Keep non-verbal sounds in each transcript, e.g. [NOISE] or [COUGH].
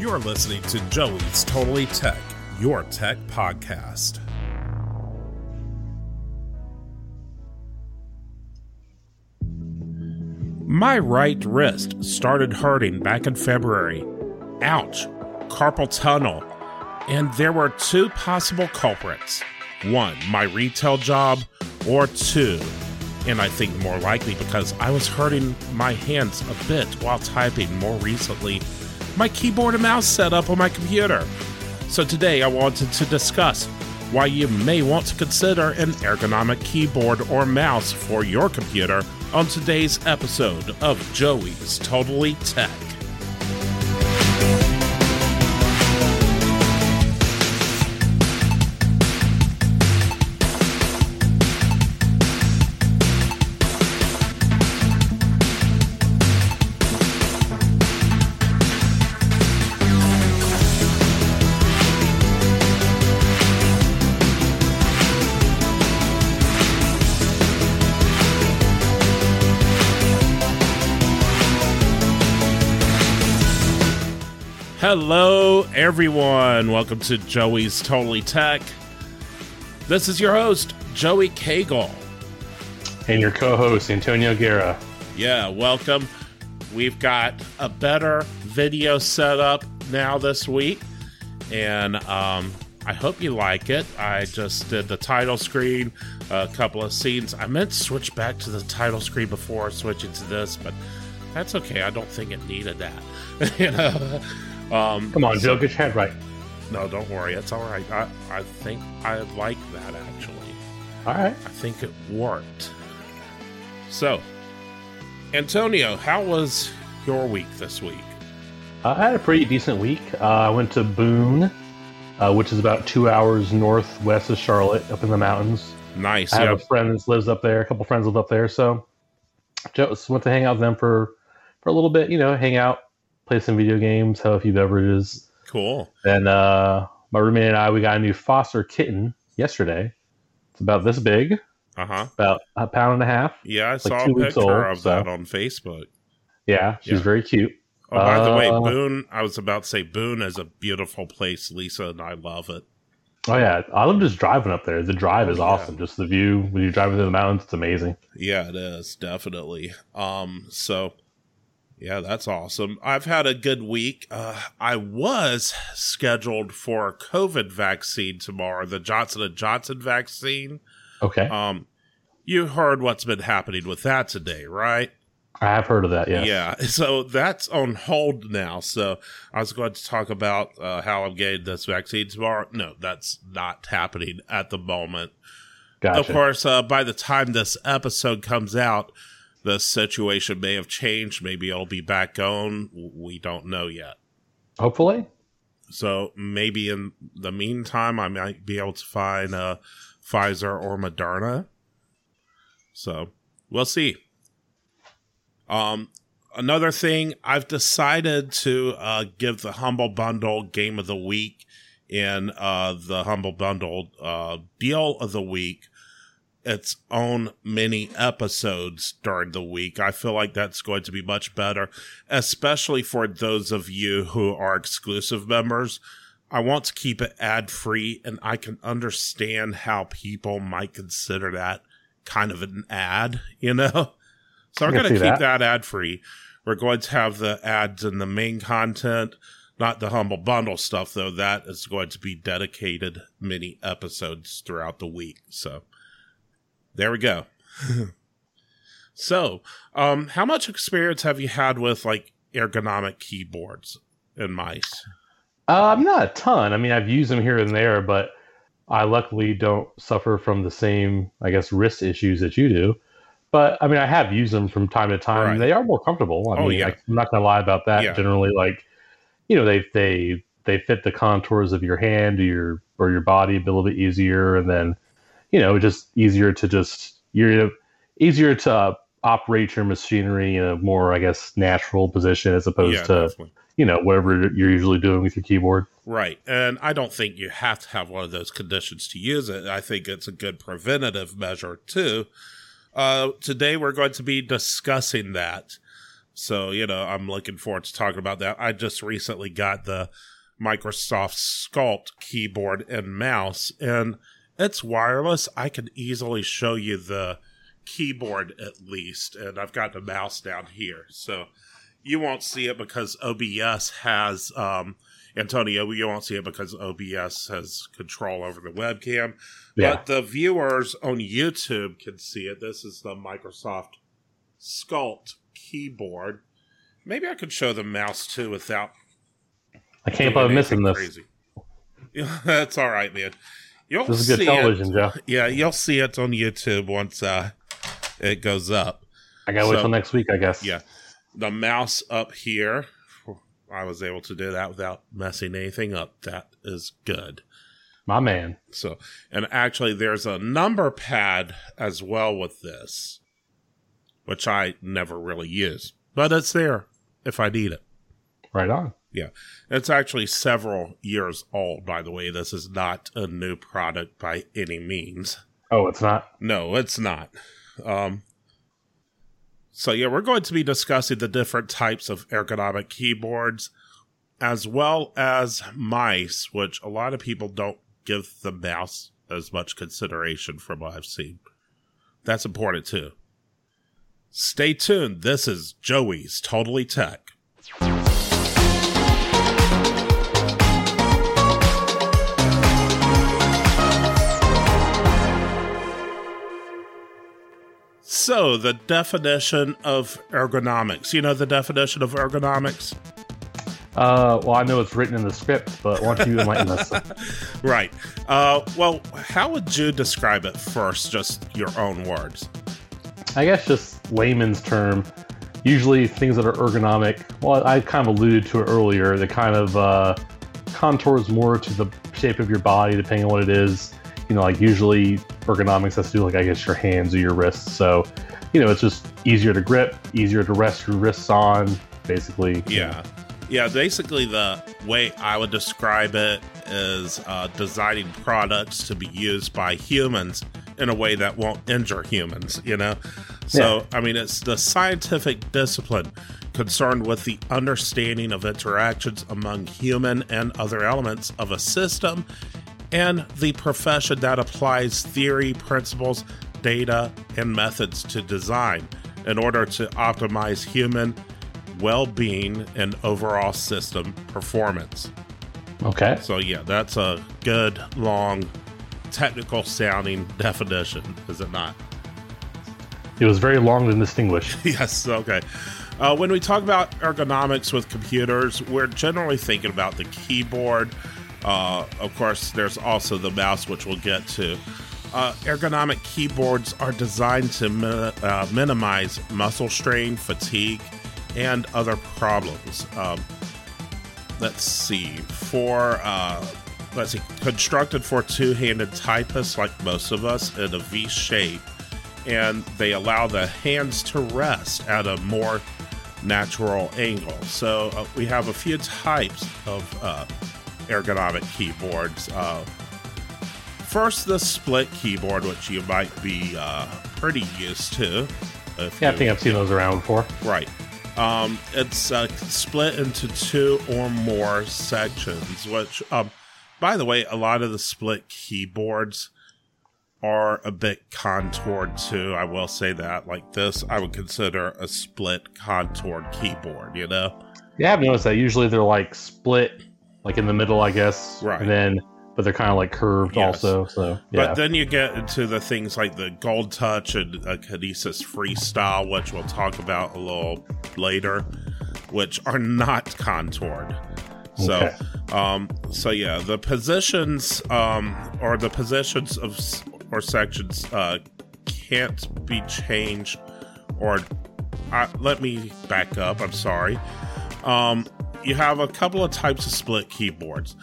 You're listening to Joey's Totally Tech, your tech podcast. My right wrist started hurting back in February. Ouch, carpal tunnel. And there were two possible culprits one, my retail job, or two, and I think more likely because I was hurting my hands a bit while typing more recently, my keyboard and mouse setup on my computer. So today I wanted to discuss why you may want to consider an ergonomic keyboard or mouse for your computer on today's episode of Joey's Totally Tech. Everyone. Welcome to Joey's Totally Tech. This is your host, Joey Cagle. And your co host, Antonio Guerra. Yeah, welcome. We've got a better video setup now this week, and um, I hope you like it. I just did the title screen, a couple of scenes. I meant to switch back to the title screen before switching to this, but that's okay. I don't think it needed that. [LAUGHS] you know. Um, Come on, Joe, get your head right. No, don't worry. It's all right. I, I think I like that actually. All right. I think it worked. So, Antonio, how was your week this week? I had a pretty decent week. Uh, I went to Boone, uh, which is about two hours northwest of Charlotte, up in the mountains. Nice. I have yep. a friend that lives up there. A couple friends live up there, so just went to hang out with them for for a little bit. You know, hang out, play some video games, have a few beverages. Cool. And uh, my roommate and I, we got a new foster kitten yesterday. It's about this big. Uh huh. About a pound and a half. Yeah, I saw like a picture old, of so. that on Facebook. Yeah, she's yeah. very cute. Oh, by uh, the way, uh, Boone, I was about to say Boone is a beautiful place. Lisa and I love it. Oh yeah, I love just driving up there. The drive is oh, awesome. Just the view when you're driving through the mountains, it's amazing. Yeah, it is definitely. Um, so yeah, that's awesome. I've had a good week. Uh, I was scheduled for a COVID vaccine tomorrow, the Johnson and Johnson vaccine. Okay. Um, you heard what's been happening with that today, right? I have heard of that. Yeah. Yeah. [LAUGHS] So that's on hold now. So I was going to talk about uh, how I'm getting this vaccine tomorrow. No, that's not happening at the moment. Gotcha. Of course, uh, by the time this episode comes out, the situation may have changed. Maybe I'll be back on. We don't know yet. Hopefully. So maybe in the meantime, I might be able to find uh, Pfizer or Moderna. So we'll see. Um, another thing, I've decided to uh, give the Humble Bundle Game of the Week in uh, the Humble Bundle uh, Deal of the Week its own mini episodes during the week. I feel like that's going to be much better, especially for those of you who are exclusive members. I want to keep it ad free, and I can understand how people might consider that kind of an ad, you know? [LAUGHS] So we're going to keep that, that ad free. We're going to have the ads in the main content, not the Humble Bundle stuff, though. That is going to be dedicated mini episodes throughout the week. So there we go. [LAUGHS] so, um, how much experience have you had with like ergonomic keyboards and mice? Uh, not a ton. I mean, I've used them here and there, but I luckily don't suffer from the same, I guess, wrist issues that you do. But I mean, I have used them from time to time. Right. They are more comfortable. I oh, mean, yeah. I, am not gonna lie about that. Yeah. Generally, like, you know, they they they fit the contours of your hand or your or your body a little bit easier, and then you know, just easier to just you're easier to uh, operate your machinery in a more, I guess, natural position as opposed yeah, to definitely. you know whatever you're usually doing with your keyboard. Right, and I don't think you have to have one of those conditions to use it. I think it's a good preventative measure too. Uh, today we're going to be discussing that. So, you know, I'm looking forward to talking about that. I just recently got the Microsoft Sculpt keyboard and mouse, and it's wireless. I can easily show you the keyboard at least, and I've got the mouse down here. So you won't see it because OBS has um, Antonio. You won't see it because OBS has control over the webcam. Yeah. But the viewers on YouTube can see it. This is the Microsoft Sculpt keyboard. Maybe I could show the mouse too without. I can't believe missing this. Crazy. [LAUGHS] That's all right, man. You'll this is good television, it. Joe. Yeah, you'll see it on YouTube once uh, it goes up. I gotta so, wait till next week, I guess. Yeah, the mouse up here. I was able to do that without messing anything up. That is good. My man. So, and actually, there's a number pad as well with this, which I never really use, but it's there if I need it. Right on. Yeah. It's actually several years old, by the way. This is not a new product by any means. Oh, it's not? No, it's not. Um, so, yeah, we're going to be discussing the different types of ergonomic keyboards as well as mice, which a lot of people don't give the mouse as much consideration from what I've seen. That's important too. Stay tuned. This is Joey's Totally Tech. So, the definition of ergonomics. You know the definition of ergonomics? Uh, well, I know it's written in the script, but why don't you enlighten us? [LAUGHS] right. Uh, well, how would you describe it first, just your own words? I guess just layman's term. Usually, things that are ergonomic, well, I kind of alluded to it earlier, the kind of uh, contours more to the shape of your body, depending on what it is you know, like usually ergonomics has to do like I guess your hands or your wrists. So, you know, it's just easier to grip, easier to rest your wrists on, basically. Yeah. Yeah, basically the way I would describe it is uh, designing products to be used by humans in a way that won't injure humans, you know? So, yeah. I mean, it's the scientific discipline concerned with the understanding of interactions among human and other elements of a system and the profession that applies theory, principles, data, and methods to design in order to optimize human well being and overall system performance. Okay. So, yeah, that's a good, long, technical sounding [LAUGHS] definition, is it not? It was very long and distinguished. [LAUGHS] yes, okay. Uh, when we talk about ergonomics with computers, we're generally thinking about the keyboard, uh, of course, there's also the mouse, which we'll get to. Uh, ergonomic keyboards are designed to mi- uh, minimize muscle strain, fatigue, and other problems. Um, let's see. For uh, let's see, constructed for two-handed typists like most of us in a V shape, and they allow the hands to rest at a more natural angle. So uh, we have a few types of uh, ergonomic keyboards. Uh, first, the split keyboard, which you might be uh, pretty used to. yeah, I think I've seen those around before. Right. Um, it's uh, split into two or more sections, which, um, by the way, a lot of the split keyboards are a bit contoured too. I will say that. Like this, I would consider a split contoured keyboard, you know? Yeah, I've noticed that. Usually they're like split like in the middle, I guess. Right. And then, but they're kind of like curved yes. also. So, yeah. But then you get into the things like the Goldtouch and a Kinesis Freestyle, which we'll talk about a little later, which are not contoured. So, okay. um, so yeah, the positions, um, or the positions of or sections, uh, can't be changed or uh, let me back up. I'm sorry. Um, you have a couple of types of split keyboards.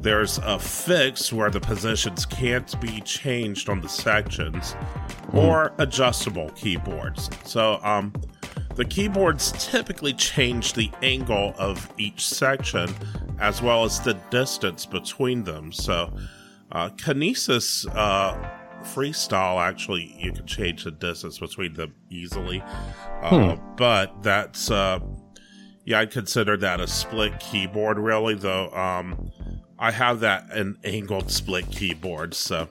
There's a fix where the positions can't be changed on the sections, mm. or adjustable keyboards. So, um, the keyboards typically change the angle of each section as well as the distance between them. So, uh, Kinesis uh, freestyle, actually, you can change the distance between them easily. Uh, hmm. But that's, uh, yeah, I'd consider that a split keyboard, really, though. Um, I have that an angled split keyboard, so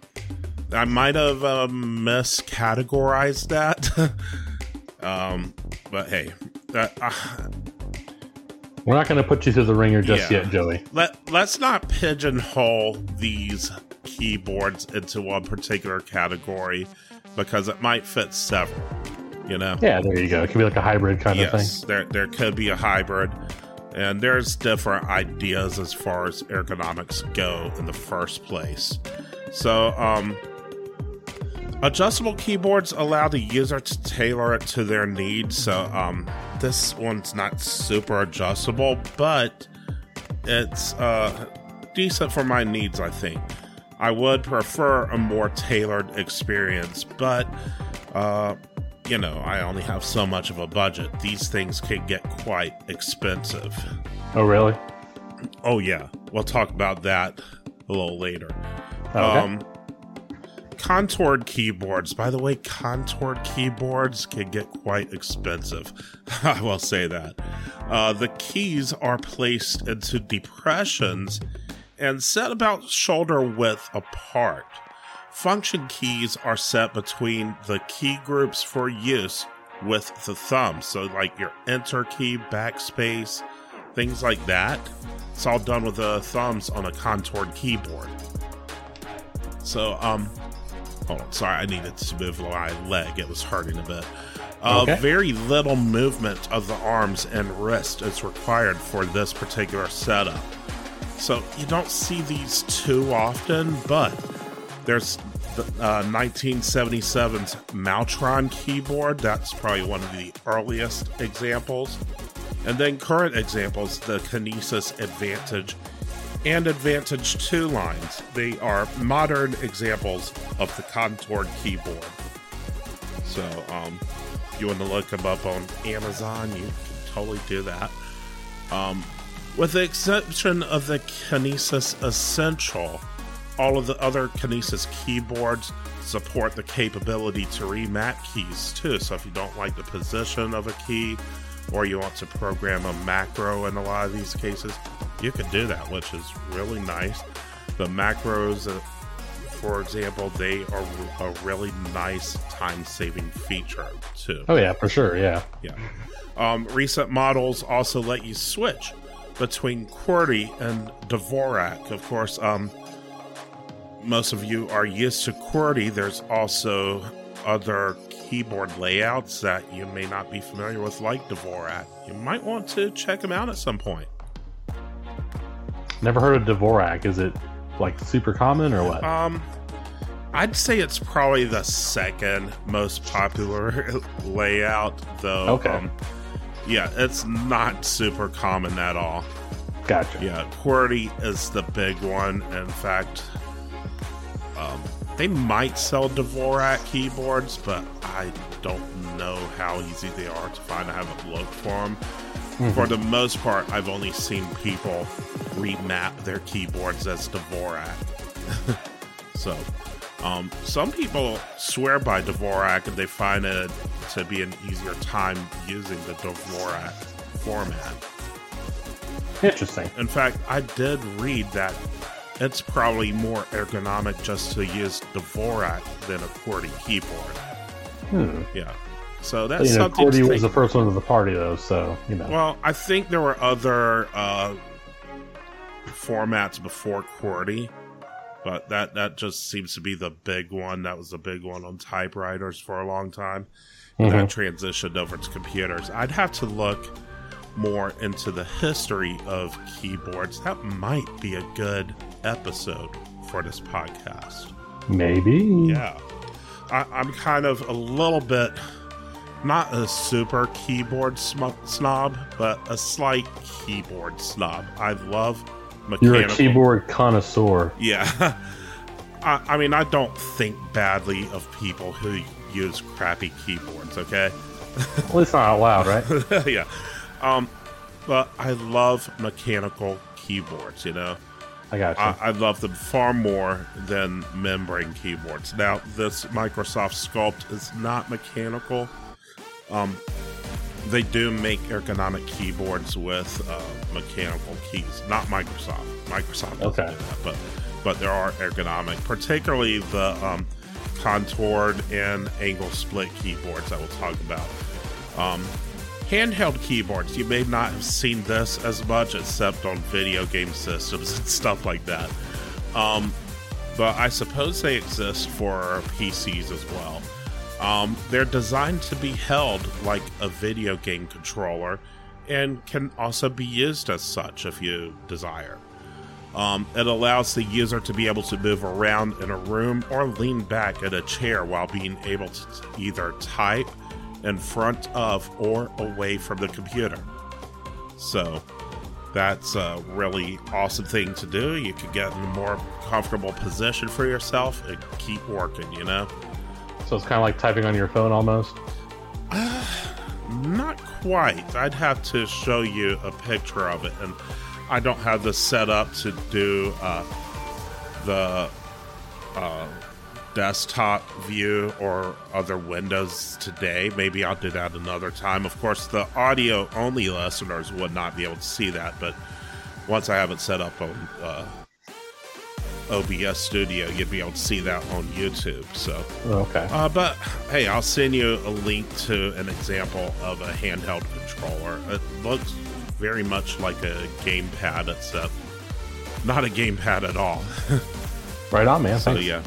I might have uh, miscategorized that. [LAUGHS] um, but hey, that, uh, we're not going to put you through the ringer just yeah. yet, Joey. Let Let's not pigeonhole these keyboards into one particular category because it might fit several. You know? Yeah, there you go. It could be like a hybrid kind yes, of thing. There, there could be a hybrid. And there's different ideas as far as ergonomics go in the first place. So, um, adjustable keyboards allow the user to tailor it to their needs. So, um, this one's not super adjustable, but it's uh, decent for my needs, I think. I would prefer a more tailored experience, but uh, you know, I only have so much of a budget. These things can get quite expensive. Oh, really? Oh, yeah. We'll talk about that a little later. Okay. Um, contoured keyboards. By the way, contoured keyboards can get quite expensive. [LAUGHS] I will say that. Uh, the keys are placed into depressions and set about shoulder width apart. Function keys are set between the key groups for use with the thumb. So, like your enter key, backspace, things like that. It's all done with the thumbs on a contoured keyboard. So, um, hold on. Sorry, I needed to move my leg. It was hurting a bit. Uh, okay. Very little movement of the arms and wrist is required for this particular setup. So you don't see these too often, but there's the uh, 1977's Maltron keyboard. That's probably one of the earliest examples. And then current examples, the Kinesis Advantage and Advantage 2 lines. They are modern examples of the contoured keyboard. So, um, if you want to look them up on Amazon, you can totally do that. Um, with the exception of the Kinesis Essential, all of the other Kinesis keyboards support the capability to remap keys too. So if you don't like the position of a key or you want to program a macro in a lot of these cases, you can do that, which is really nice. The macros, uh, for example, they are a really nice time saving feature too. Oh, yeah, for sure. Yeah. Yeah. Um, recent models also let you switch between QWERTY and Dvorak. Of course, um, most of you are used to QWERTY. There's also other keyboard layouts that you may not be familiar with, like Dvorak. You might want to check them out at some point. Never heard of Dvorak. Is it like super common or what? Um, I'd say it's probably the second most popular [LAUGHS] layout, though. Okay. Um, yeah, it's not super common at all. Gotcha. Yeah, QWERTY is the big one. In fact, um, they might sell Dvorak keyboards, but I don't know how easy they are to find. I haven't looked for them. Mm-hmm. For the most part, I've only seen people remap their keyboards as Dvorak. [LAUGHS] so, um, some people swear by Dvorak and they find it to be an easier time using the Dvorak format. Interesting. In fact, I did read that it's probably more ergonomic just to use Dvorak than a QWERTY keyboard. Hmm. Yeah. So that's you know, something. QWERTY was the first one of the party, though. So you know. Well, I think there were other uh, formats before QWERTY, but that that just seems to be the big one. That was the big one on typewriters for a long time. Mm-hmm. That transitioned over to computers. I'd have to look more into the history of keyboards. That might be a good episode for this podcast. Maybe. Yeah. I, am kind of a little bit, not a super keyboard sm- snob, but a slight keyboard snob. I love mechanical. You're a keyboard connoisseur. Yeah. [LAUGHS] I, I mean, I don't think badly of people who use crappy keyboards, okay? [LAUGHS] At least not out loud, right? [LAUGHS] yeah. Um, but I love mechanical keyboards, you know? I got you. I, I love them far more than membrane keyboards. Now, this Microsoft Sculpt is not mechanical. Um, they do make ergonomic keyboards with uh, mechanical keys. Not Microsoft. Microsoft doesn't Okay. do that, but but there are ergonomic, particularly the um, contoured and angle split keyboards that we'll talk about. Um, handheld keyboards. You may not have seen this as much, except on video game systems and [LAUGHS] stuff like that. Um, but I suppose they exist for PCs as well. Um, they're designed to be held like a video game controller and can also be used as such if you desire. Um, it allows the user to be able to move around in a room or lean back in a chair while being able to either type in front of or away from the computer. So that's a really awesome thing to do. You can get in a more comfortable position for yourself and keep working, you know? so it's kind of like typing on your phone almost. Not quite. I'd have to show you a picture of it, and I don't have the setup to do uh, the uh, desktop view or other windows today. Maybe I'll do that another time. Of course, the audio only listeners would not be able to see that, but once I have it set up on uh, OBS Studio, you'd be able to see that on YouTube. So. Okay. Uh, but hey, I'll send you a link to an example of a handheld controller. It looks very much like a gamepad, except not a gamepad at all. [LAUGHS] Right on, man. so Thanks. yeah.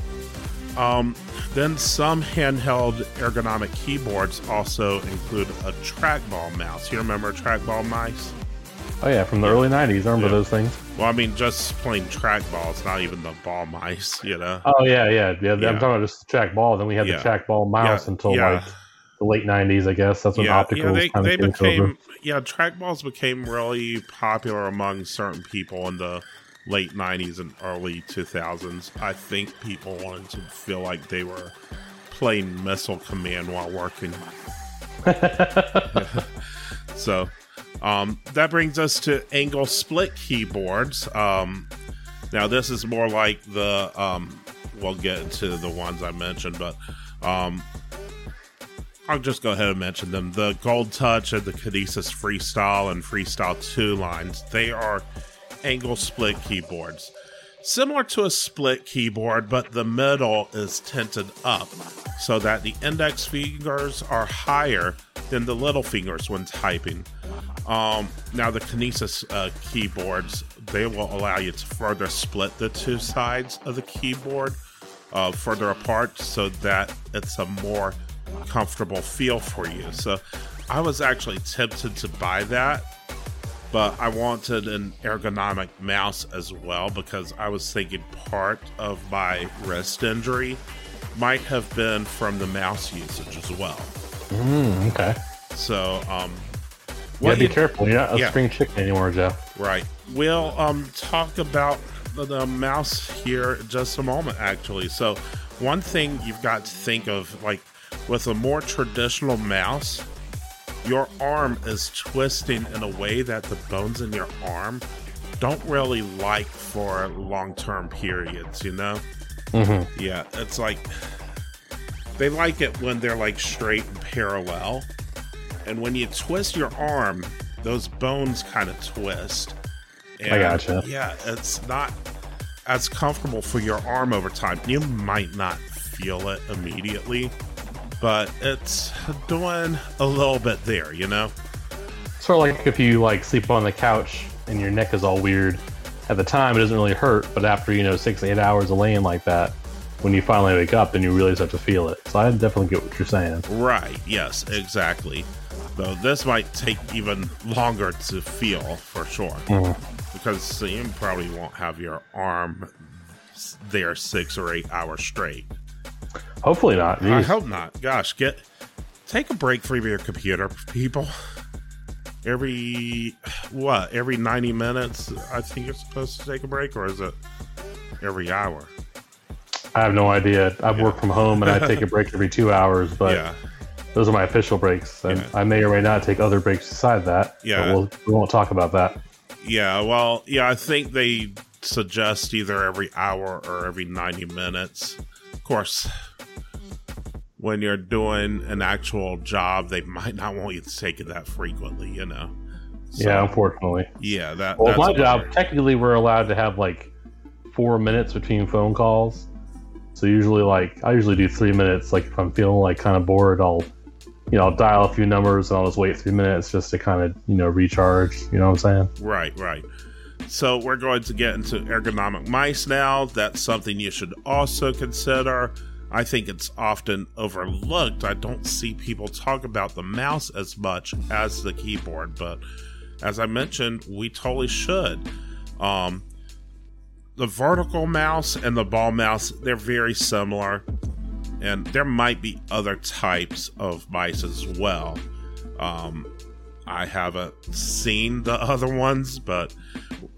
Um, then some handheld ergonomic keyboards also include a trackball mouse. You remember trackball mice? Oh yeah, from the early '90s. I remember Yeah. those things. Well, I mean, just plain trackball. It's not even the ball mice, you know. Oh yeah, yeah, yeah. Yeah. I'm talking about just the trackball. Then we had the trackball mouse until like the late '90s, I guess. That's when yeah, opticals yeah, they, kind they became over. yeah, trackballs became really popular among certain people in the late '90s and early 2000s. I think people wanted to feel like they were playing Missile Command while working. [LAUGHS] So um, that brings us to angle split keyboards. Um, now this is more like the um, we'll get into the ones I mentioned, but um, I'll just go ahead and mention them. The Goldtouch and the Kinesis Freestyle and Freestyle 2 lines, they are angle split keyboards. Similar to a split keyboard, but the middle is tinted up so that the index fingers are higher than the little fingers when typing. Um, now, the Kinesis uh, keyboards, they will allow you to further split the two sides of the keyboard uh, further apart so that it's a more comfortable feel for you. So I was actually tempted to buy that, but I wanted an ergonomic mouse as well because I was thinking part of my wrist injury might have been from the mouse usage as well. Mm, okay. So, um, gotta be careful. You're not a Yeah. spring chicken anymore, Jeff. Right. We'll um talk about the, the mouse here in just a moment, actually. So, one thing you've got to think of, like with a more traditional mouse, your arm is twisting in a way that the bones in your arm don't really like for long term periods, you know? Mm-hmm. Yeah, it's like they like it when they're like straight and parallel. And when you twist your arm, those bones kind of twist. And I gotcha. Yeah, it's not as comfortable for your arm over time. You might not feel it immediately, but it's doing a little bit there, you know? Sort of like if you like sleep on the couch and your neck is all weird. At the time, it doesn't really hurt, but after you know six eight hours of laying like that, when you finally wake up, then you really start to feel it. So I definitely get what you're saying. Right, yes, exactly. Though this might take even longer to feel for sure. Mhm. Because you probably won't have your arm there six or eight hours straight. Hopefully not. I hope not. Gosh, get take a break from your computer, people. Every what? Every ninety minutes, I think you're supposed to take a break, or is it every hour? I have no idea. I work from home and I take a break every two hours, but [LAUGHS] yeah, those are my official breaks. And Yeah. I may or may not take other breaks beside that. Yeah. we'll, we won't talk about that. yeah. Well, yeah, I think they suggest either every hour or every 90 minutes. Of course, when you're doing an actual job, they might not want you to take it that frequently, you know. So, yeah, unfortunately. Yeah, that. Well, my job technically we're allowed to have like four minutes between phone calls. So usually, like I usually do three minutes. Like if I'm feeling like kind of bored, I'll you know I'll dial a few numbers and I'll just wait three minutes just to kind of you know recharge. You know what I'm saying? Right, right. So we're going to get into ergonomic mice now. That's something you should also consider. I think it's often overlooked. I don't see people talk about the mouse as much as the keyboard, but as I mentioned, we totally should. Um, the vertical mouse and the ball mouse, they're very similar, and there might be other types of mice as well. Um, I haven't seen the other ones, but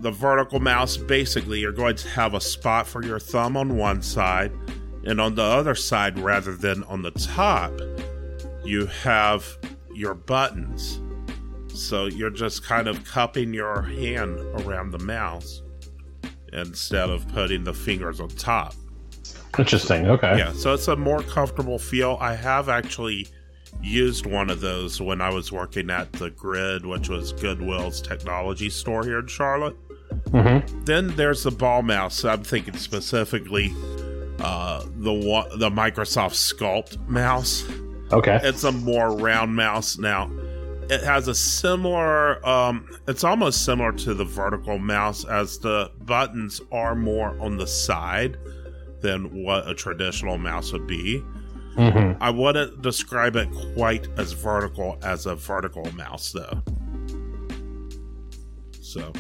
the vertical mouse basically you're going to have a spot for your thumb on one side and on the other side, rather than on the top, you have your buttons. So you're just kind of cupping your hand around the mouse instead of putting the fingers on top. Interesting. Okay. Yeah, so it's a more comfortable feel. I have actually used one of those when I was working at the Grid, which was Goodwill's technology store here in Charlotte. Mm-hmm. Then there's the ball mouse. I'm thinking specifically uh, the the Microsoft Sculpt mouse. Okay, it's a more round mouse now. It has a similar. Um, it's almost similar to the vertical mouse, as the buttons are more on the side than what a traditional mouse would be. Mm-hmm. I wouldn't describe it quite as vertical as a vertical mouse, though. So,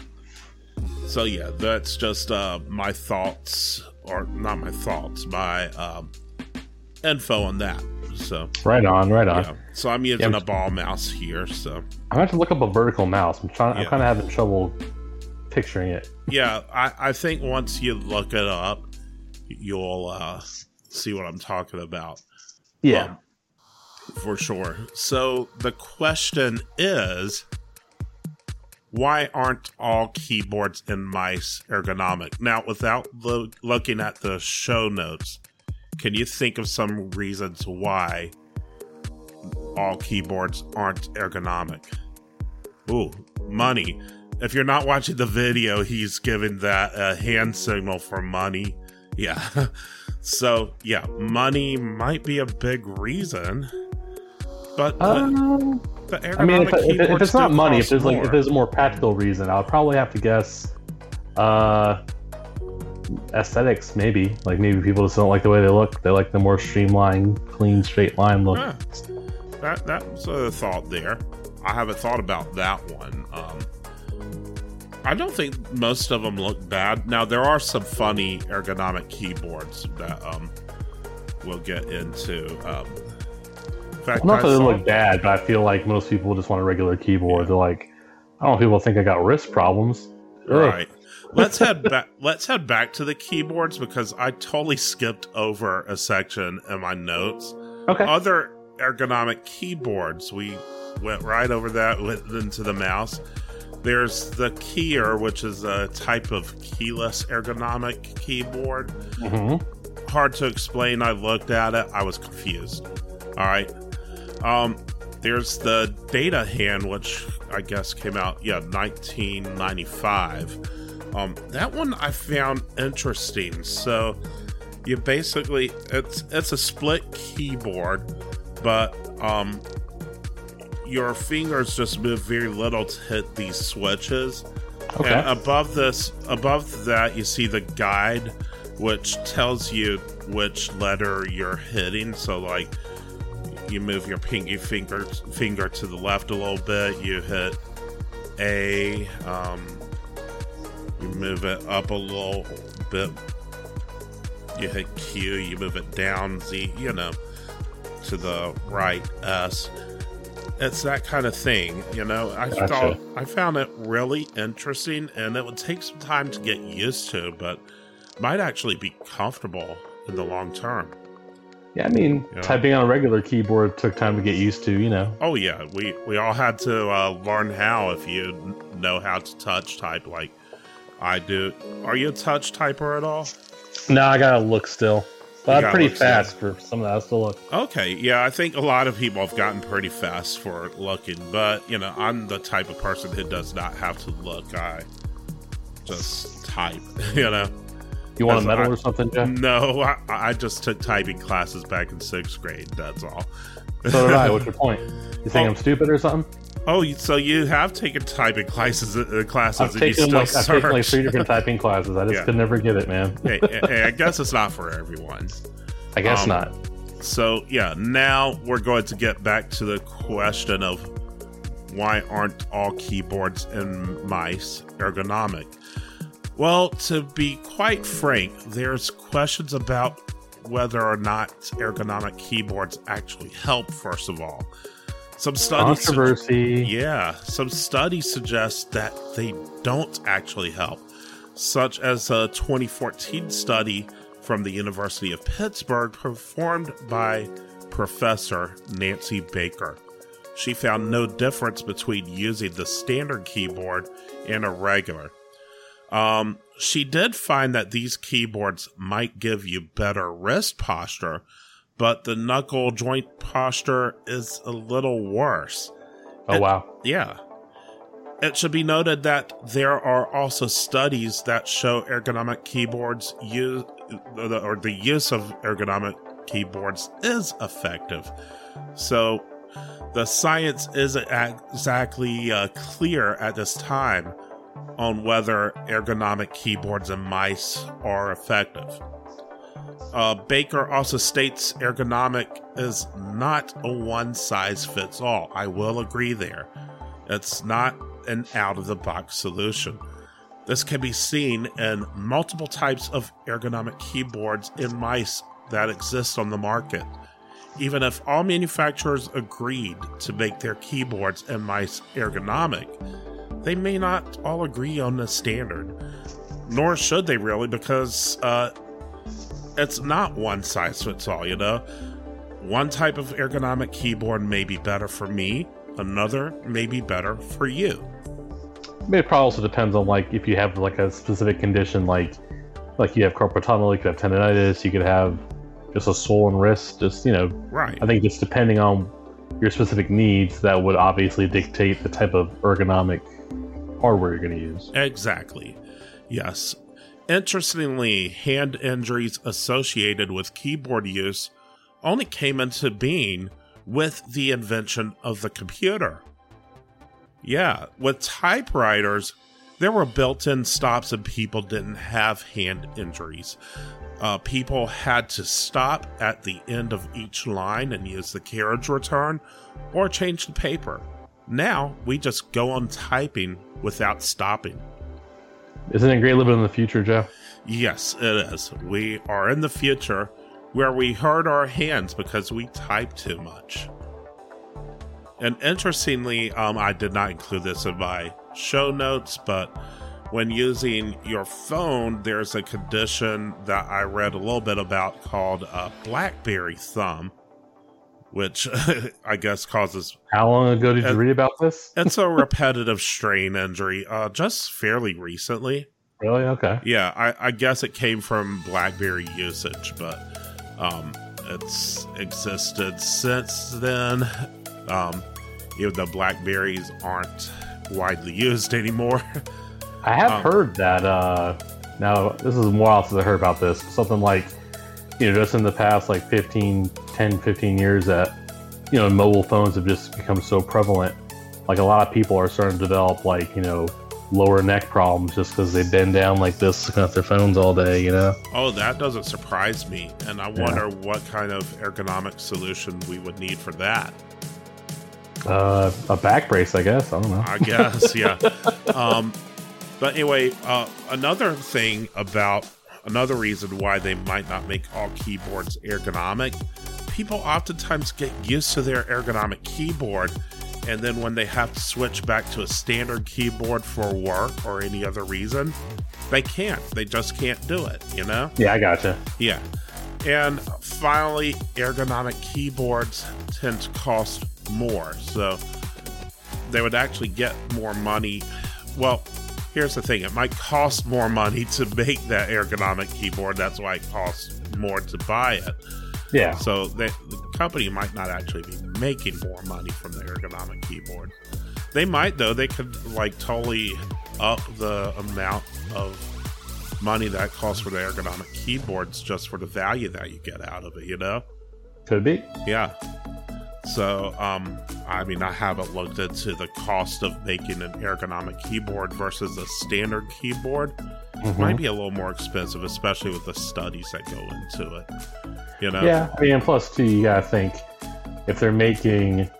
so yeah, that's just uh, my thoughts or not my thoughts, my um, info on that. So right on, right on. Yeah. So I'm using yeah, I'm, a ball mouse here. So I'm going to look up a vertical mouse. I'm trying. Yeah. I'm kind of having trouble picturing it. Yeah, I, I think once you look it up, you'll uh, see what I'm talking about. Yeah, um, for sure. So the question is why aren't all keyboards and mice ergonomic? Now, without lo- looking at the show notes, can you think of some reasons why all keyboards aren't ergonomic? Ooh, money. If you're not watching the video, he's giving that a hand signal for money. Yeah. [LAUGHS] so, yeah, money might be a big reason. But, um, I mean, if, if, if it's not money, if there's more. like if there's a more practical reason, I'll probably have to guess uh, aesthetics. Maybe like maybe people just don't like the way they look. They like the more streamlined, clean, straight line look. Yeah. That that's a thought there. I haven't thought about that one. Um, I don't think most of them look bad. Now there are some funny ergonomic keyboards that um, we'll get into. Um, fact, not that they look bad, but I feel like most people just want a regular keyboard. Yeah. They're like, I don't know. People think I got wrist problems. Right. let's head back. Let's head back to the keyboards because I totally skipped over a section in my notes. Okay. Other ergonomic keyboards. We went right over that. Went into the mouse. There's the Keyer, which is a type of keyless ergonomic keyboard. Mm-hmm. Hard to explain. I looked at it. I was confused. All right. Um, there's the DataHand, which I guess came out, yeah, 1995. Um, that one I found interesting. So you basically it's it's a split keyboard, but um, your fingers just move very little to hit these switches. Okay. And above this, above that, you see the guide, which tells you which letter you're hitting. So like you move your pinky finger finger to the left a little bit. You hit A. Um, you move it up a little bit. You hit Q. You move it down Z. You know, to the right S. It's that kind of thing, you know. I gotcha. thought I found it really interesting, and it would take some time to get used to, but might actually be comfortable in the long term. Yeah, I mean, yeah. typing on a regular keyboard took time to get used to, you know. Oh yeah, we we all had to uh, learn how if you know how to touch type like I do. Are you a touch typer at all? No, I gotta look still. But I'm pretty fast for some of that to look. Okay, yeah, I think a lot of people have gotten pretty fast for looking, but you know, I'm the type of person who does not have to look. I just type, [LAUGHS] you know. You want a medal I, or something, Jeff? No, I, I, just took typing classes back in sixth grade. That's all. So did I. What's [LAUGHS] your point? You think oh, I'm stupid or something? Oh, so you have taken typing classes uh, classes? I've taken like I've taken like three different typing classes. I just yeah. could never get it, man. hey, [LAUGHS] hey, I guess it's not for everyone. I guess um, not. So yeah, now we're going to get back to the question of why aren't all keyboards and mice ergonomic? Well, to be quite frank, there's questions about whether or not ergonomic keyboards actually help. First of all, some studies controversy. Su- yeah, some studies suggest that they don't actually help, such as a 2014 study from the University of Pittsburgh performed by Professor Nancy Baker. She found no difference between using the standard keyboard and a regular. Um, she did find that these keyboards might give you better wrist posture, but the knuckle joint posture is a little worse. Oh, it, wow. Yeah. It should be noted that there are also studies that show ergonomic keyboards use or the use of ergonomic keyboards is effective. So the science isn't exactly uh, clear at this time on whether ergonomic keyboards and mice are effective. Uh, Baker also states ergonomic is not a one size fits all. I will agree there. It's not an out of the box solution. This can be seen in multiple types of ergonomic keyboards and mice that exist on the market. Even if all manufacturers agreed to make their keyboards and mice ergonomic, they may not all agree on the standard. Nor should they really, because uh, it's not one size fits all, you know? One type of ergonomic keyboard may be better for me, another may be better for you. It probably also depends on like if you have like a specific condition, like like you have carpal tunnel, you could have tendonitis, you could have just a swollen wrist. Just you know, right? I think just depending on your specific needs, that would obviously dictate the type of ergonomic hardware you're going to use. Exactly. Yes. Interestingly, hand injuries associated with keyboard use only came into being with the invention of the computer. Yeah, with typewriters, there were built in stops and people didn't have hand injuries. Uh, people had to stop at the end of each line and use the carriage return or change the paper. Now we just go on typing without stopping. Isn't it great living in the future, Joe? Yes, it is. We are in the future where we hurt our hands because we type too much. And interestingly, um, I did not include this in my show notes, but when using your phone, there's a condition that I read a little bit about called uh, Blackberry thumb which [LAUGHS] I guess causes. How long ago did you read about this? it's a [LAUGHS] repetitive strain injury, uh, just fairly recently. Really? Okay. Yeah, I, I guess it came from BlackBerry usage, but um, it's existed since then. Um, even though Blackberries aren't widely used anymore. I have um, heard that. Uh, now, this is more else I heard about this. Something like you know, just in the past like 15, 10, 15 years that, you know, mobile phones have just become so prevalent. Like a lot of people are starting to develop like, you know, lower neck problems just because they bend down like this looking at their phones all day, you know? Oh, that doesn't surprise me. And I wonder yeah. what kind of ergonomic solution we would need for that. Uh, a back brace, I guess. I don't know. I guess, [LAUGHS] yeah. um, but anyway, uh, another thing about Another reason why they might not make all keyboards ergonomic people oftentimes get used to their ergonomic keyboard, and then when they have to switch back to a standard keyboard for work or any other reason, they can't. They just can't do it, you know? Yeah, I gotcha. Yeah. And finally, ergonomic keyboards tend to cost more. So they would actually get more money. Well, here's the thing: it might cost more money to make that ergonomic keyboard. That's why it costs more to buy it. Yeah. So the, the company might not actually be making more money from the ergonomic keyboard. They might though. They could like totally up the amount of money that costs for the ergonomic keyboards just for the value that you get out of it. You know? Could be. Yeah. So, um, I mean, I haven't looked into the cost of making an ergonomic keyboard versus a standard keyboard. Mhm. Might be a little more expensive, especially with the studies that go into it. You know? Yeah, I mean, and plus too, you gotta think if they're making,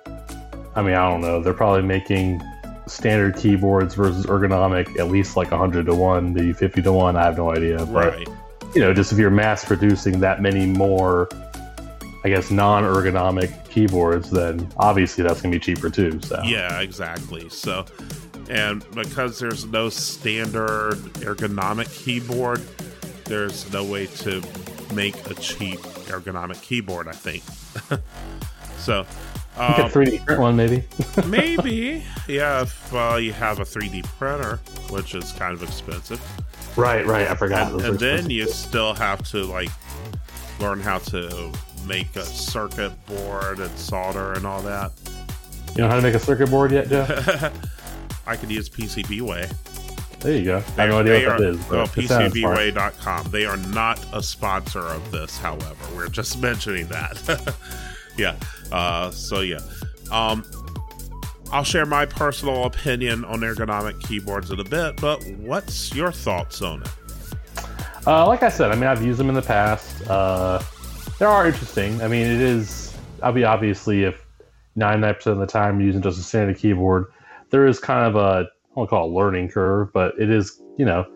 I mean, I don't know, they're probably making standard keyboards versus ergonomic at least like 100 to 1, maybe 50 to 1. I have no idea. But, Right. you know, just if you're mass producing that many more, I guess, non ergonomic keyboards, then obviously that's going to be cheaper too. So, Yeah, exactly. So, and because there's no standard ergonomic keyboard, there's no way to make a cheap ergonomic keyboard, I think. [LAUGHS] so, you um, 3D print one maybe. [LAUGHS] maybe, yeah, if uh, you have a 3D printer, which is kind of expensive. right, right. I forgot. and, and then you still have to like learn how to make a circuit board and solder and all that. you know how to make a circuit board yet, Jeff? [LAUGHS] I could use PCBWay. There you go. I have no idea what that are- is. well, But it sounds. PCBWay.com. They are not a sponsor of this, however. We're just [LAUGHS] mentioning that. [LAUGHS] yeah. Uh, so, yeah. Um, I'll share my personal opinion on ergonomic keyboards in a bit, but what's your thoughts on it? Uh, like I said, I mean, I've used them in the past. Uh, they are interesting. I mean, it is. I'll be obviously if 99% of the time using just a standard keyboard, there is kind of a I won't call it a learning curve, but it is you know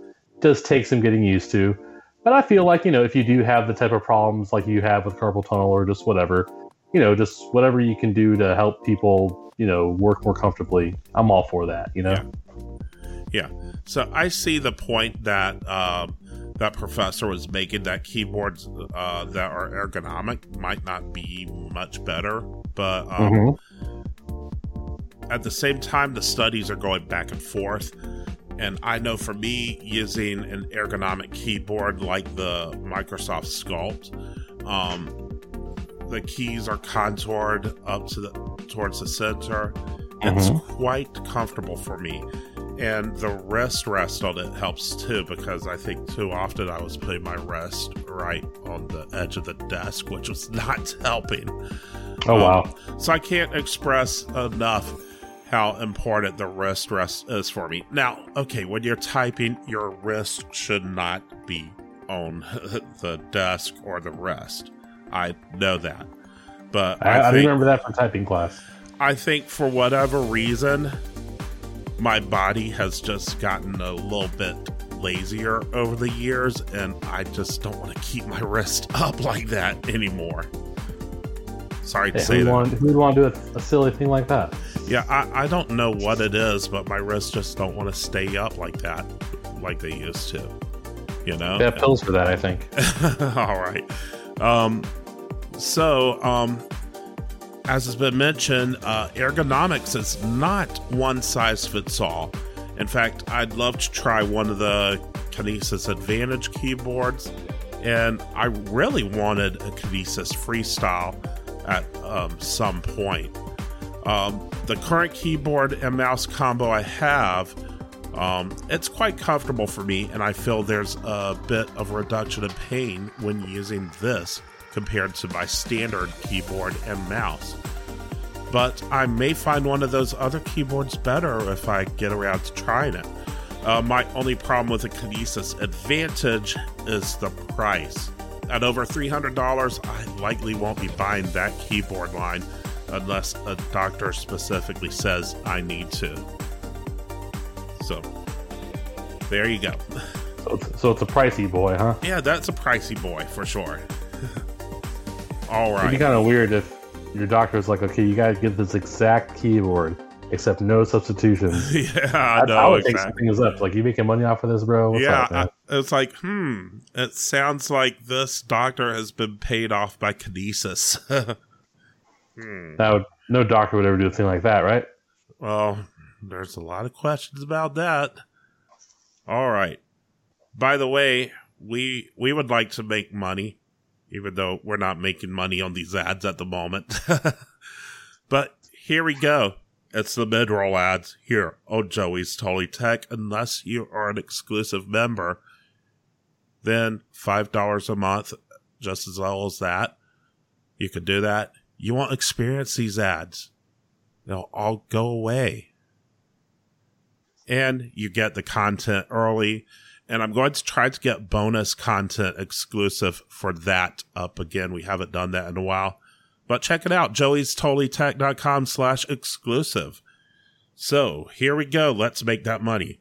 does take some getting used to. But I feel like you know if you do have the type of problems like you have with carpal tunnel or just whatever, you know, just whatever you can do to help people you know work more comfortably, I'm all for that. You know. Yeah. So I see the point that um, that professor was making that keyboards uh, that are ergonomic might not be much better, but um, Mhm. at the same time, the studies are going back and forth. And I know for me, using an ergonomic keyboard like the Microsoft Sculpt, um, the keys are contoured up to the towards the center. It's quite comfortable for me, and the wrist rest on it helps too because I think too often I was putting my wrist right on the edge of the desk, which was [LAUGHS] not helping. Oh Um, wow. So I can't express enough how important the wrist rest is for me. Now, okay, when you're typing, your wrist should not be on [LAUGHS] the desk or the rest. I know that. But I, I, I remember that from typing class. I think for whatever reason, my body has just gotten a little bit lazier over the years, and I just don't want to keep my [LAUGHS] wrist up like that anymore. Sorry to Yeah, say who'd that. want, who'd want to do a, a silly thing like that? Yeah, I, I don't know what it is, but my wrists just don't want to stay up like that, like they used to. You know? They have pills for that, I think. [LAUGHS] All right. Um, so, um, as has been mentioned, uh, ergonomics is not one size fits all. In fact, I'd love to try one of the Kinesis Advantage keyboards, and I really wanted a Kinesis Freestyle at um, some point. Um, the current keyboard and mouse combo I have, um, it's quite comfortable for me, and I feel there's a bit of reduction in pain when using this compared to my standard keyboard and mouse. But I may find one of those other keyboards better if I get around to trying it. Uh, my only problem with the Kinesis Advantage is the price. At over $300, I likely won't be buying that keyboard line unless a doctor specifically says I need to. So, there you go. So it's, so it's a pricey boy, huh? Yeah, that's a pricey boy for sure. All It'd be kind of weird if your doctor's like, okay, you gotta get this exact keyboard, except no substitutions. [LAUGHS] yeah, I I, know. would take exactly. some things up. Like, you making money off of this, bro? What's yeah, up. I, it's like, hmm, it sounds like this doctor has been paid off by Kinesis. [LAUGHS] hmm. That would, no doctor would ever do a thing like that, right? Well, there's a lot of questions about that. All right. By the way, we we would like to make money, even though we're not making money on these ads at the moment. [LAUGHS] but here we go. It's the mid roll ads here on Joey's Totally Tech. Unless you are an exclusive member, then $5 a month, just as well as that. You can do that. You won't experience these ads, they'll all go away. And you get the content early. And I'm going to try to get bonus content exclusive for that up again. We haven't done that in a while. But check it out, joeystotallytech.com slash exclusive. So here we go. Let's make that money.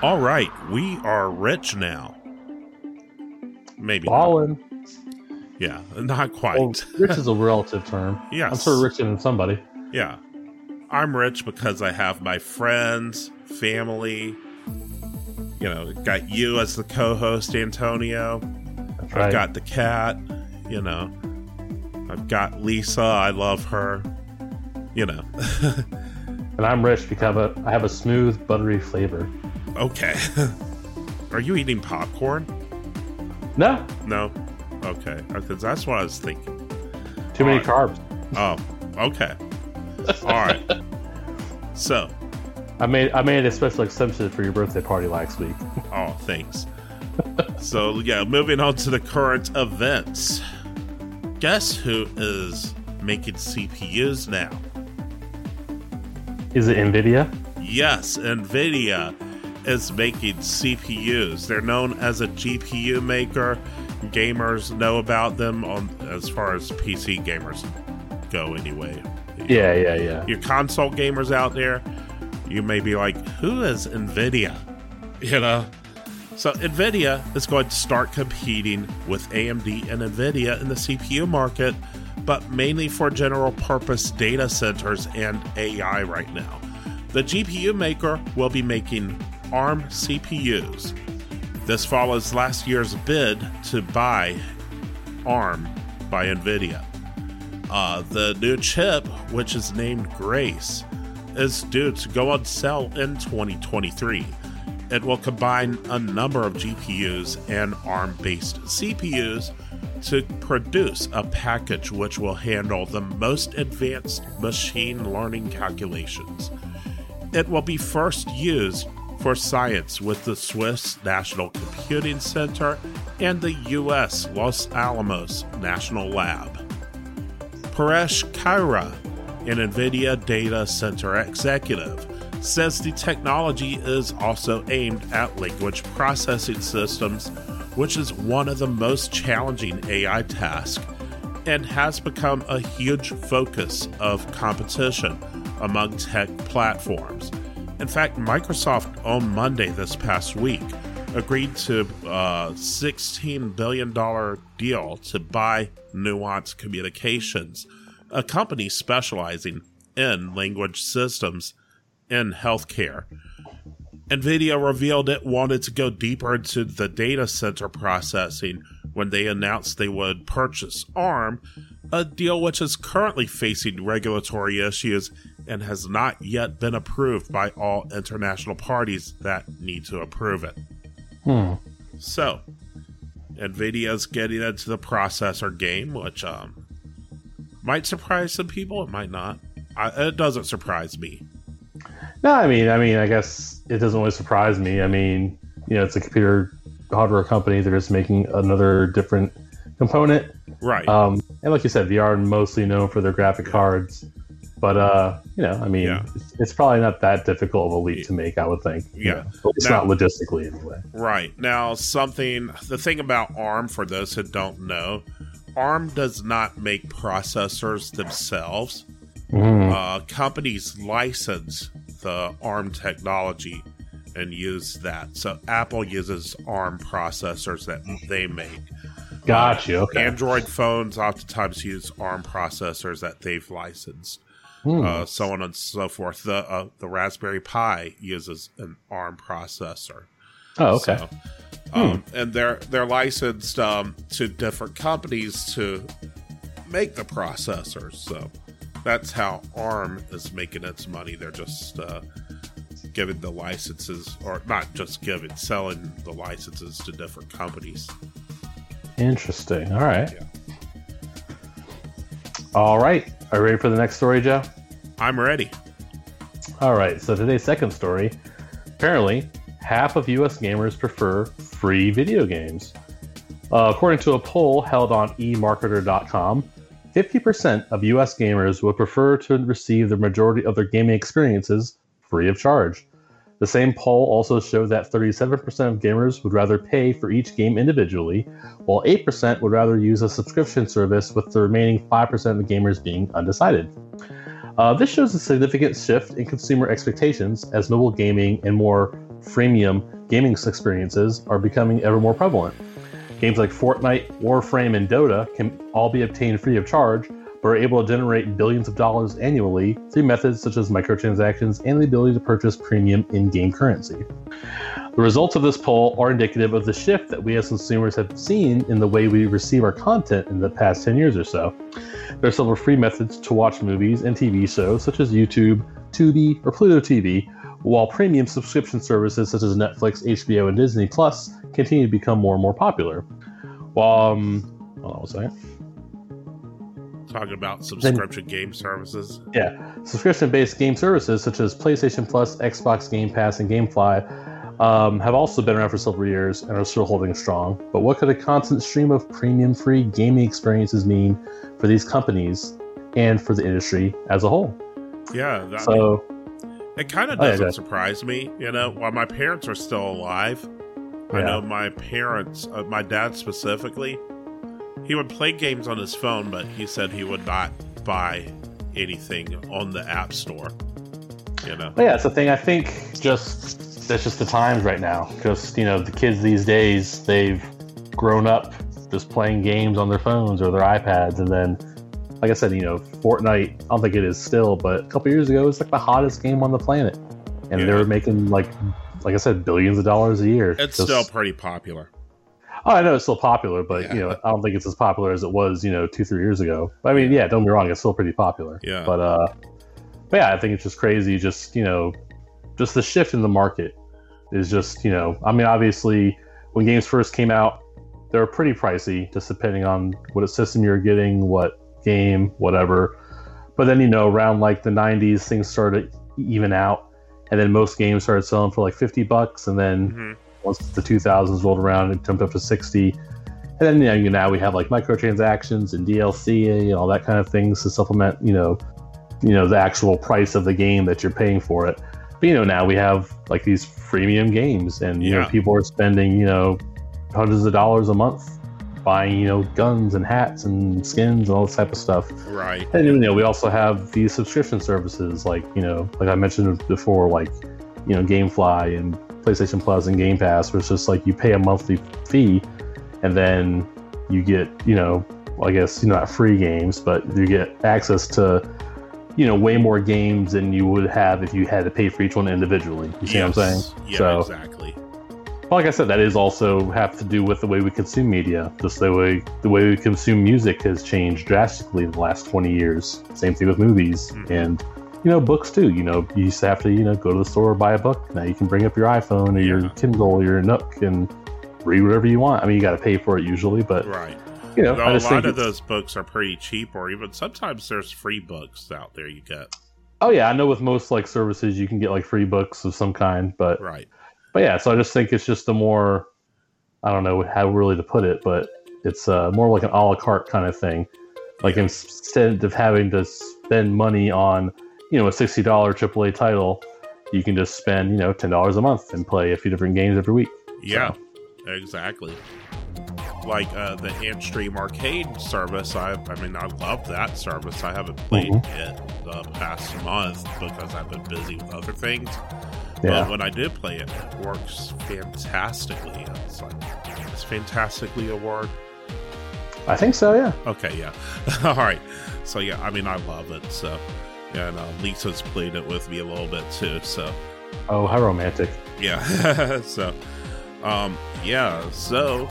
All right, we are rich now. Maybe. not. Ballin'. Yeah, not quite. Well, rich is a relative term. [LAUGHS] Yes. I'm sort of richer than somebody. Yeah. I'm rich because I have my friends, family. You know, got you as the co host, Antonio. That's I've right. got the cat, you know. I've got Lisa. I love her. You know. [LAUGHS] and I'm rich because I have a, I have a smooth, buttery flavor. Okay. [LAUGHS] Are you eating popcorn? No, No. Okay. Uh, because that's what I was thinking. too many Alright. carbs. Oh, okay. [LAUGHS] All right. So, I made I made a special exception for your birthday party last week. [LAUGHS] oh, thanks. so, yeah, moving on to the current events. Guess who is making CPUs now? Is it Nvidia? Yes, NVIDIA is making CPUs. They're known as a GPU maker. Gamers know about them on as far as PC gamers go anyway. Yeah, yeah, yeah. Your console gamers out there, you may be like, who is NVIDIA? You know? So NVIDIA is going to start competing with AMD and NVIDIA in the CPU market, but mainly for general purpose data centers and AI right now. The GPU maker will be making ARM CPUs. This follows last year's bid to buy ARM by NVIDIA. Uh, the new chip, which is named Grace, is due to go on sale in 2023. It will combine a number of GPUs and ARM based CPUs to produce a package which will handle the most advanced machine learning calculations. It will be first used for science with the Swiss National Computing Center and the U.S. Los Alamos National Lab. Paresh Kharya, an NVIDIA data center executive, says the technology is also aimed at language processing systems which is one of the most challenging AI tasks and has become a huge focus of competition among tech platforms. In fact, Microsoft on Monday this past week agreed to a $16 billion deal to buy Nuance Communications, a company specializing in language systems in healthcare. NVIDIA revealed it wanted to go deeper into the data center processing when they announced they would purchase ARM, a deal which is currently facing regulatory issues and has not yet been approved by all international parties that need to approve it. Hmm. So, NVIDIA's getting into the processor game, which um, might surprise some people, it might not. I, it doesn't surprise me. No, I mean, I mean, I guess it doesn't really surprise me. I mean, you know, it's a computer hardware company. They're just making another different component. Right. Um, and like you said, they are mostly known for their graphic cards. But uh, you know, I mean, Yeah. it's, it's probably not that difficult of a leap to make. I would think. you Yeah. least Now- not logistically, anyway. Right. Now, something, the thing about ARM, for those who don't know, ARM does not make processors themselves. Mhm. Uh, companies license the ARM technology and use that. So, Apple uses ARM processors that they make. Got you. Okay. Android phones oftentimes use ARM processors that they've licensed. Hmm. Uh, so on and so forth. The uh, the Raspberry Pi uses an ARM processor. oh, okay. So, um, and they're they're licensed um, to different companies to make the processors. So that's how ARM is making its money. They're just uh, giving the licenses, or not just giving, selling the licenses to different companies. Interesting. All right. Yeah. All right. Are you ready for the next story, Joe? I'm ready. All right. So today's second story. Apparently, half of U.S. gamers prefer free video games. Uh, according to a poll held on eMarketer.com, 50% of U.S. gamers would prefer to receive the majority of their gaming experiences free of charge. The same poll also showed that 37% of gamers would rather pay for each game individually, while 8% would rather use a subscription service, with the remaining 5% of gamers being undecided. Uh, this shows a significant shift in consumer expectations as mobile gaming and more freemium gaming experiences are becoming ever more prevalent. Games like Fortnite, Warframe, and Dota can all be obtained free of charge, are able to generate billions of dollars annually through methods such as microtransactions and the ability to purchase premium in game currency. The results of this poll are indicative of the shift that we as consumers have seen in the way we receive our content in the past 10 years or so. There are several free methods to watch movies and TV shows, such as YouTube, Tubi, or Pluto TV, while premium subscription services such as Netflix, HBO, and Disney Plus continue to become more and more popular. While, um, hold on one second. Talking about subscription game services. Yeah, subscription-based game services such as PlayStation Plus, Xbox Game Pass, and GameFly um, have also been around for several years and are still holding strong. But what could a constant stream of premium-free gaming experiences mean for these companies and for the industry as a whole? Yeah, that, So, it kind of Oh, doesn't go ahead. surprise me. You know, while my parents are still alive, I know my parents, uh, my dad specifically, he would play games on his phone, but he said he would not buy anything on the App Store. You know, yeah, it's a thing. I think just that's just the times right now. Just you know, the kids these days they've grown up just playing games on their phones or their iPads, and then, like I said, you know, Fortnite. I don't think it is still, but a couple years ago, it was like the hottest game on the planet, and they were making like, like I said, billions of dollars a year. it's Just- still pretty popular. Oh, I know it's still popular, but Yeah. you know, I don't think it's as popular as it was, you know, two, three years ago. But, I mean, yeah, don't be wrong, it's still pretty popular. Yeah. But uh, but yeah, I think it's just crazy. Just you know, just the shift in the market is just you know, I mean, obviously, when games first came out, they were pretty pricey, just depending on what system you're getting, what game, whatever. But then you know, around like the '90s, things started even out, and then most games started selling for like 50 bucks, and then hmm once the 2000s rolled around, it jumped up to 60. And then you know, now we have like microtransactions and DLC and all that kind of things to supplement, you know, you know the actual price of the game that you're paying for it. But you know, now we have like these freemium games, and you Yeah. know, people are spending, you know, hundreds of dollars a month buying, you know, guns and hats and skins and all this type of stuff. Right. And you know, we also have these subscription services like, you know, like I mentioned before, like, you know, GameFly and PlayStation Plus and Game Pass, where it's just like you pay a monthly fee and then you get, you know, I guess, you know, not free games, but you get access to, you know, way more games than you would have if you had to pay for each one individually. You see yes. what I'm saying? Yeah, so, exactly. like I said, that is also have to do with the way we consume media. Just the way the way we consume music has changed drastically in the last 20 years. Same thing with movies Mhm. and you know books too. You know, you used to have to you know go to the store or buy a book. Now you can bring up your iPhone or your Kindle or your Nook and read whatever you want. I mean, you got to pay for it usually, but Right. you know, a lot of those books are pretty cheap, or even sometimes there's free books out there you get. Oh yeah, I know with most like services you can get like free books of some kind, but Right. but yeah, so I just think it's just a more I don't know how really to put it, but it's uh, more like an a la carte kind of thing. Like instead of having to spend money on you know a sixty dollar AAA title, you can just spend you know ten dollars a month and play a few different games every week. Yeah. Exactly. Like uh, the Antstream Arcade service, I I mean I love that service. I haven't played Mhm. it the past month because I've been busy with other things. Yeah, But when I did play it, it works fantastically. It's like it's fantastically a word. I think so. Yeah. Okay, yeah. [LAUGHS] All right. So yeah, I mean I love it. So and uh, Lisa's played it with me a little bit too. So Oh, how romantic. yeah. [LAUGHS] so um yeah, so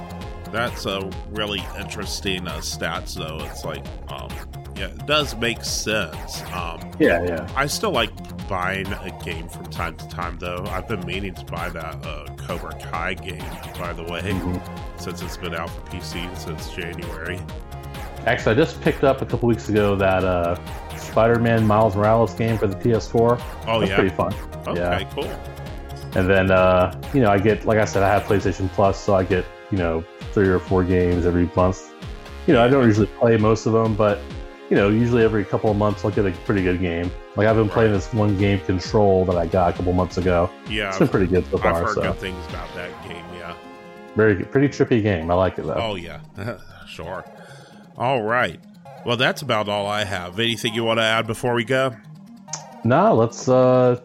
that's a really interesting uh, stats though. It's like um yeah, it does make sense. Um Yeah, yeah. I still like buying a game from time to time, though. I've been meaning to buy that uh, Cobra Kai game, by the way, Mhm. since it's been out for PC since January. Actually, I just picked up a couple weeks ago that uh, Spider-Man Miles Morales game for the PS4. Oh That's yeah, pretty fun. okay, yeah. cool. And then, uh, you know, I get, like I said, I have PlayStation Plus, so I get, you know, three or four games every month. You know, I don't usually play most of them, but, you know, usually every couple of months I'll get a pretty good game. Like I've been playing this one game, Control, that I got a couple months ago. Yeah, It's been pretty good so I've far. heard So good things about that game. Yeah. very, pretty trippy game. I like it though. Oh yeah, [LAUGHS] sure. All right. Well, that's about all I have. Anything you want to add before we go? No, let's uh,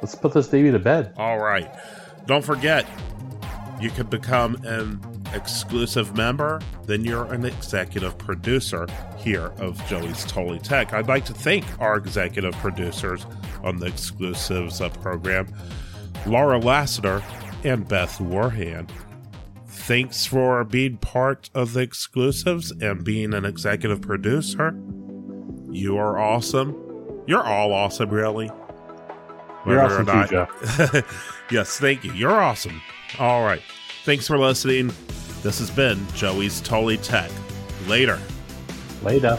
let's put this baby to bed. All right. Don't forget, you can become an exclusive member, then you're an executive producer here of Joey's Totally Tech. I'd like to thank our executive producers on the exclusives uh, program, Laura Lassiter and Beth Warhand. Thanks for being part of the exclusives and being an executive producer. You are awesome. You're all awesome, really. You're awesome not- too, Joe. [LAUGHS] yes, thank you. You're awesome. All right. Thanks for listening. This has been Joey's Totally Tech. Later. Later.